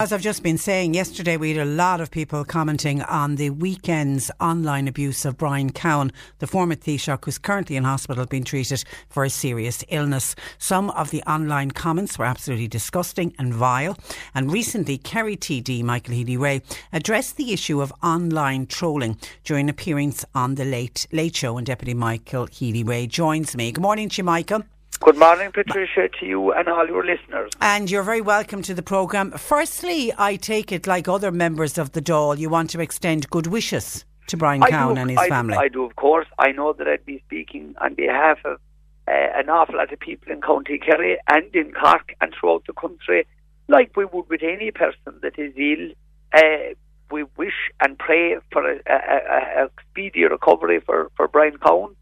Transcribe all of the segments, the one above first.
As I've just been saying, yesterday we had a lot of people commenting on the weekend's online abuse of Brian Cowen, the former Taoiseach who's currently in hospital being treated for a serious illness. Some of the online comments were absolutely disgusting and vile. And recently, Kerry TD, Michael Healy-Rae, addressed the issue of online trolling during an appearance on the Late Late Show. And Deputy Michael Healy-Rae joins me. Good morning to you, Michael. Good morning, Patricia, to you and all your listeners. And you're very welcome to the programme. Firstly, I take it, like other members of the Dáil, you want to extend good wishes to Brian I Cowen do, and his I, family. I do, of course. I know that I'd be speaking on behalf of uh, an awful lot of people in County Kerry and in Cork and throughout the country, like we would with any person that is ill. Uh, we wish and pray for a, a, a, a speedy recovery for, for Brian Cowen,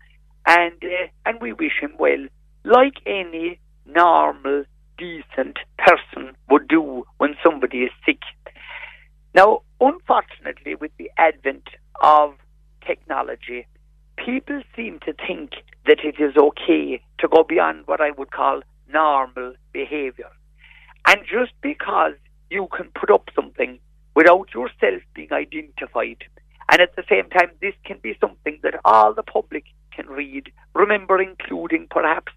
and uh, and we wish him well, like any normal, decent person would do when somebody is sick. Now, unfortunately, with the advent of technology, people seem to think that it is okay to go beyond what I would call normal behavior. And just because you can put up something without yourself being identified, and at the same time, this can be something that all the public can read, remember, including perhaps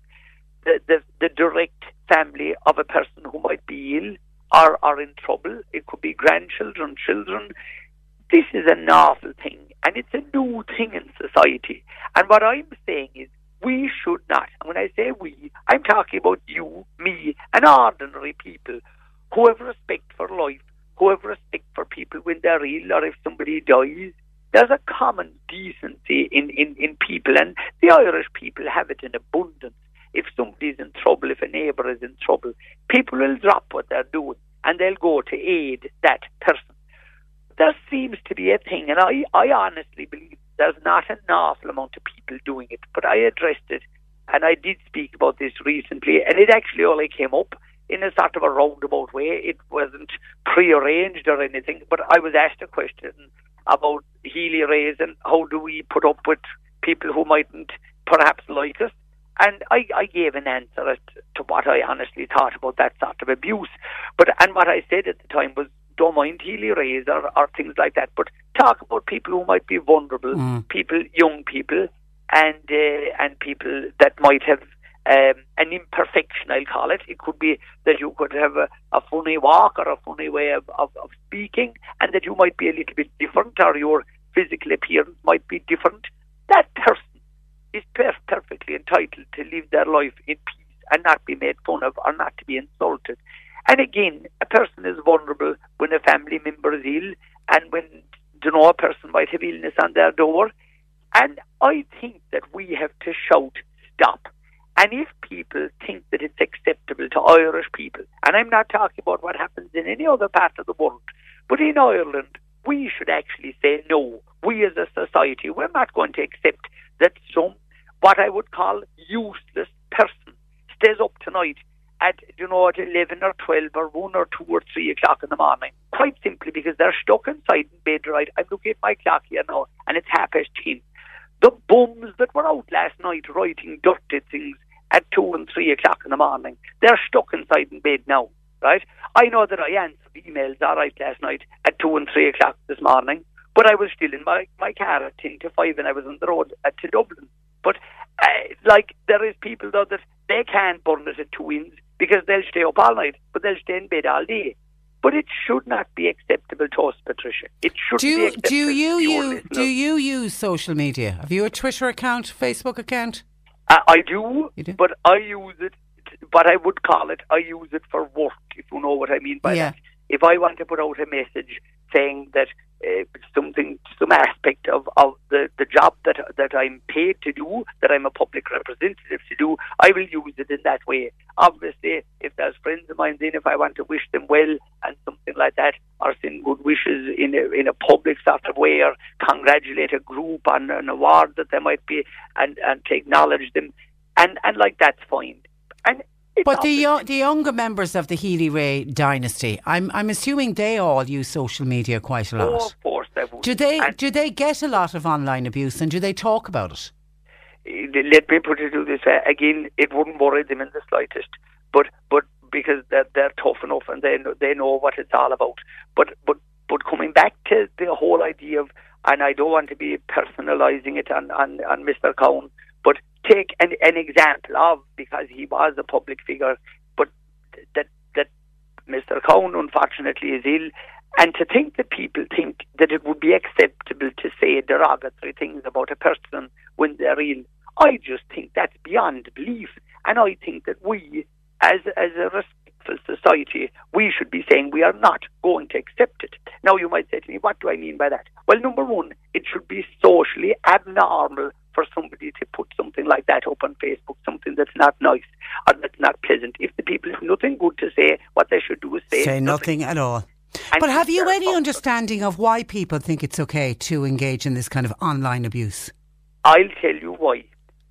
the, the, the direct family of a person who might be ill or are in trouble. It could be grandchildren, children. This is an awful thing, and it's a new thing in society. And what I'm saying is, we should not. And when I say we, I'm talking about you, me, and ordinary people who have respect for life, who have respect for people when they're ill or if somebody dies. There's a common decency in, in, in people, and the Irish people have it in abundance if somebody's in trouble, if a neighbour is in trouble, people will drop what they're doing and they'll go to aid that person. There seems to be a thing, and I, I honestly believe there's not an awful amount of people doing it, but I addressed it and I did speak about this recently, and it actually only came up in a sort of a roundabout way. It wasn't prearranged or anything, but I was asked a question about Healy-Raes and how do we put up with people who mightn't perhaps like us. And I, I gave an answer to what I honestly thought about that sort of abuse. But and what I said at the time was, don't mind Healy-Raes or, or things like that, but talk about people who might be vulnerable, Mm. people, young people, and uh, and people that might have um, an imperfection, I'll call it. It could be that you could have a, a funny walk or a funny way of, of, of speaking, and that you might be a little bit different, or your physical appearance might be different. That person is per- perfectly entitled to live their life in peace and not be made fun of or not to be insulted. And again, a person is vulnerable when a family member is ill and when, you know, a person might have illness on their door. And I think that we have to shout, stop. And if people think that it's acceptable to Irish people, and I'm not talking about what happens in any other part of the world, but in Ireland, we should actually say no. We as a society, we're not going to accept that some, what I would call useless person, stays up tonight at, you know, at 11 or 12 or 1 or 2 or 3 o'clock in the morning. Quite simply because they're stuck inside in bed, right? I'm looking at my clock here now, and it's half past 10. The bums that were out last night writing dirty things at 2 and 3 o'clock in the morning, they're stuck inside in bed now, right? I know that I answered emails all right last night at 2 and 3 o'clock this morning, but I was still in my, my car at 10 to 5 and I was on the road to Dublin. But, uh, like, there is people, though, that they can't burn it at two ends. because they'll stay up all night, but they'll stay in bed all day. But it should not be acceptable to us, Patricia. It should do be do you to you do you use social media? Have you a Twitter account, Facebook account? I, I do, do? but I use it. But I would call it. I use it for work, if you know what I mean by Yeah. that. If I want to put out a message saying that uh, something, some aspect of, of the, the job that that I'm paid to do, that I'm a public representative to do, I will use it in that way. Obviously, if there's friends of mine, then if I want to wish them well and something like that, or send good wishes in a in a public sort of way, or congratulate a group on an award that they might be, and and to acknowledge them, and and like that's fine. And But the yo- the younger members of the Healy-Rae dynasty, I'm I'm assuming they all use social media quite a Oh, lot. of course they would. Do they And do they get a lot of online abuse and do they talk about it? uh, let me put it to this way again. It wouldn't worry them in the slightest, but but because they're they're tough enough and they know, they know what it's all about. But but but coming back to the whole idea of, and I don't want to be personalising it on on, on Mr. Cowen, take an an example of because he was a public figure, but that that Mr. Cowen unfortunately is ill. And to think that people think that it would be acceptable to say derogatory things about a person when they're ill, I just think that's beyond belief. And I think that we, as as a respectful society, we should be saying we are not going to accept it. Now you might say to me, what do I mean by that? Well, number one, it should be socially abnormal for somebody to put something like that up on Facebook, something that's not nice or that's not pleasant. If the people have nothing good to say, what they should do is say, Say nothing at all. And But have you any understanding of why people think it's okay to engage in this kind of online abuse? I'll tell you why.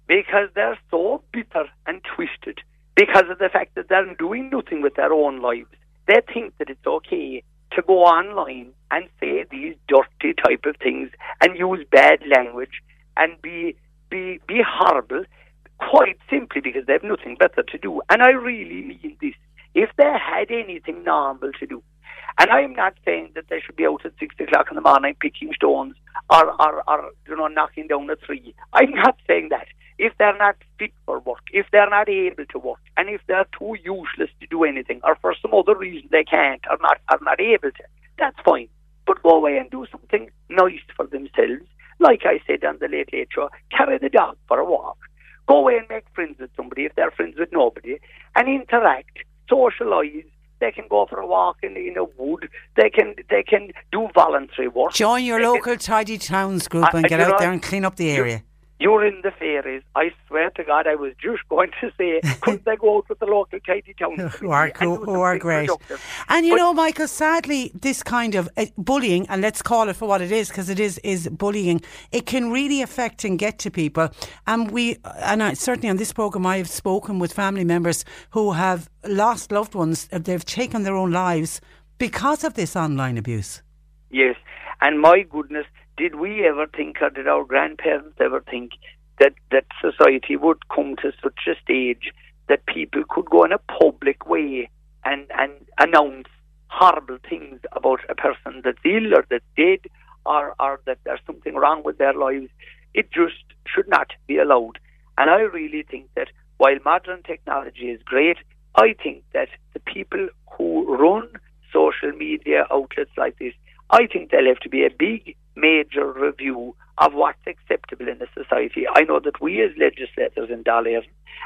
Because they're so bitter and twisted. Because of the fact that they're doing nothing with their own lives. They think that it's okay to go online and say these dirty type of things and use bad language and be be be horrible quite simply because they have nothing better to do. And I really mean this. If they had anything normal to do, and I'm not saying that they should be out at six o'clock in the morning picking stones or, or, or you know, knocking down a tree. I'm not saying that. If they're not fit for work, if they're not able to work, and if they're too useless to do anything, or for some other reason they can't or not are not able to, that's fine. But go away and do something nice for themselves. Like I said on the Late Late Show, carry the dog for a walk. Go away and make friends with somebody if they're friends with nobody, and interact, socialise. They can go for a walk in, in a wood. They can they can do voluntary work. Join your They can- local tidy towns group uh, I- and get out know, there and clean up the area. You're in the fairies. I swear to God, I was just going to say, couldn't they go out with the local tidy town? who are cool, who are great. And you But- know, Michael, sadly, this kind of uh, bullying, and let's call it for what it is, because it is is bullying. It can really affect and get to people. And we, and I, certainly on this program, I have spoken with family members who have lost loved ones. They've taken their own lives because of this online abuse. Yes, and my goodness, did we ever think, or did our grandparents ever think that that society would come to such a stage that people could go in a public way and and announce horrible things about a person that's ill or that's dead or or that there's something wrong with their lives? It just should not be allowed. And I really think that while modern technology is great, I think that the people who run social media outlets like this, I think there'll have to be a big, major review of what's acceptable in the society. I know that we as legislators in Dálair,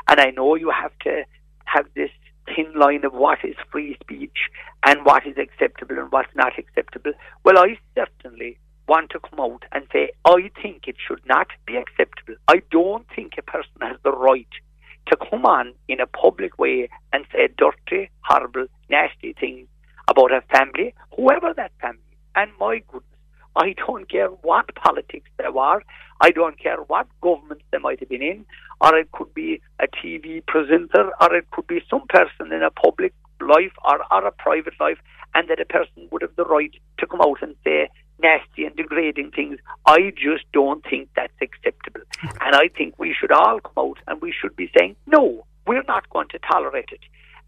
and I know you have to have this thin line of what is free speech and what is acceptable and what's not acceptable. Well, I certainly want to come out and say, I think it should not be acceptable. I don't think a person has the right to come on in a public way and say dirty, horrible, nasty things about a family, whoever that family. And my goodness, I don't care what politics they were. I don't care what governments they might have been in, or it could be a TV presenter, or it could be some person in a public life or, or a private life, and that a person would have the right to come out and say nasty and degrading things. I just don't think that's acceptable. And I think we should all come out and we should be saying, no, we're not going to tolerate it.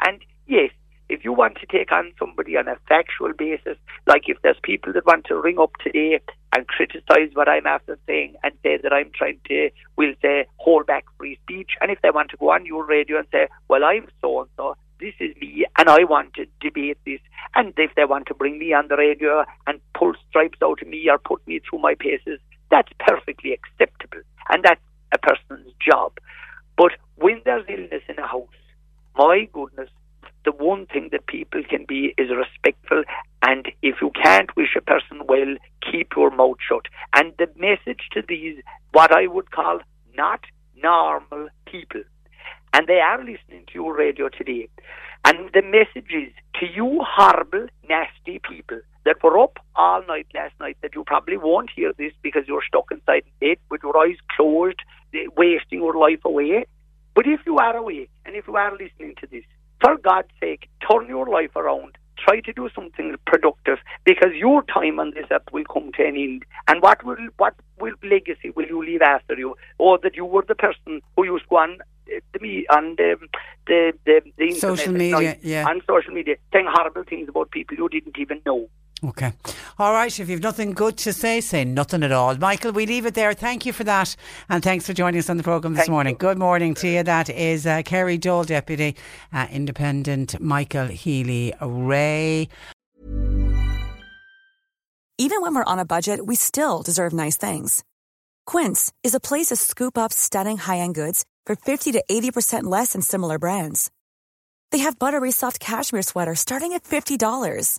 And yes, if you want to take on somebody on a factual basis, like if there's people that want to ring up today and criticise what I'm after saying and say that I'm trying to, we'll say, hold back free speech, and if they want to go on your radio and say, well, I'm so and so, this is me, and I want to debate this. And if they want to bring me on the radio and pull stripes out of me or put me through my paces, that's perfectly acceptable, and that's a person's job. But when there's illness in a house, my goodness, one thing that people can be is respectful. And if you can't wish a person well, keep your mouth shut. And the message to these, what I would call not normal people, and they are listening to your radio today. And the message is to you horrible, nasty people that were up all night last night that you probably won't hear this because you're stuck inside bed with your eyes closed, wasting your life away. But if you are awake and if you are listening to this, for God's sake, turn your life around. Try to do something productive because your time on this earth will come to an end. And what will what will legacy will you leave after you? Or that you were the person who used to go on eh, the me on the the the, the social media, yeah, on social media, saying horrible things about people you didn't even know. Okay. All right. If you've nothing good to say, say nothing at all. Michael, we leave it there. Thank you for that. And thanks for joining us on the programme this Thank morning. you. Good morning to you. That is uh, Kerry Dole, Deputy uh, Independent Michael Healy-Rae. Even when we're on a budget, we still deserve nice things. Quince is a place to scoop up stunning high end goods for 50 to 80% less than similar brands. They have buttery soft cashmere sweaters starting at $50,